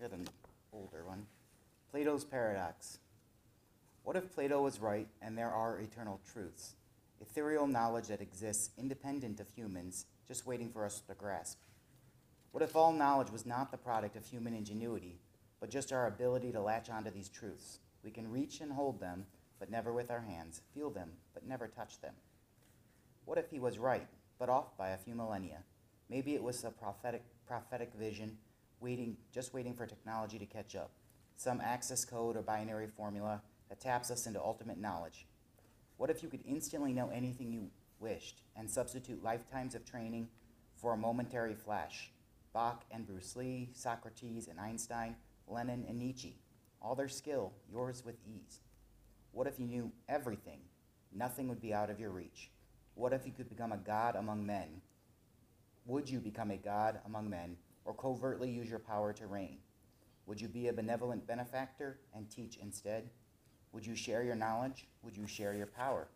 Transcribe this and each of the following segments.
got an older one. Plato's Paradox. What if Plato was right and there are eternal truths? Ethereal knowledge that exists independent of humans, just waiting for us to grasp. What if all knowledge was not the product of human ingenuity, but just our ability to latch onto these truths? We can reach and hold them, but never with our hands, feel them, but never touch them. What if he was right, but off by a few millennia? Maybe it was a prophetic, prophetic vision, waiting, just waiting for technology to catch up. Some access code or binary formula that taps us into ultimate knowledge. What if you could instantly know anything you wished and substitute lifetimes of training for a momentary flash? Bach and Bruce Lee, Socrates and Einstein, Lenin and Nietzsche, all their skill, yours with ease. What if you knew everything? Nothing would be out of your reach. What if you could become a god among men? Would you become a god among men or covertly use your power to reign? Would you be a benevolent benefactor and teach instead? Would you share your knowledge? Would you share your power?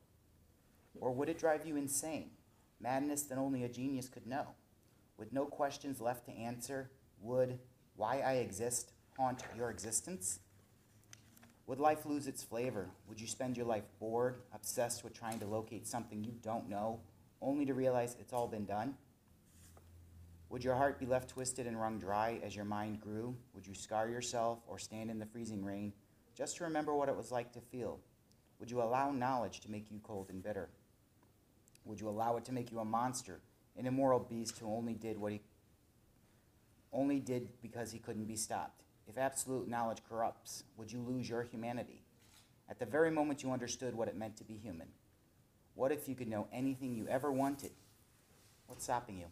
Or would it drive you insane? Madness that only a genius could know. With no questions left to answer, would why I exist haunt your existence? Would life lose its flavor? Would you spend your life bored, obsessed with trying to locate something you don't know, only to realize it's all been done? Would your heart be left twisted and wrung dry as your mind grew? Would you scar yourself or stand in the freezing rain just to remember what it was like to feel? Would you allow knowledge to make you cold and bitter? Would you allow it to make you a monster, an immoral beast who only did what he only did because he couldn't be stopped? If absolute knowledge corrupts, would you lose your humanity? At the very moment you understood what it meant to be human, what if you could know anything you ever wanted? What's stopping you?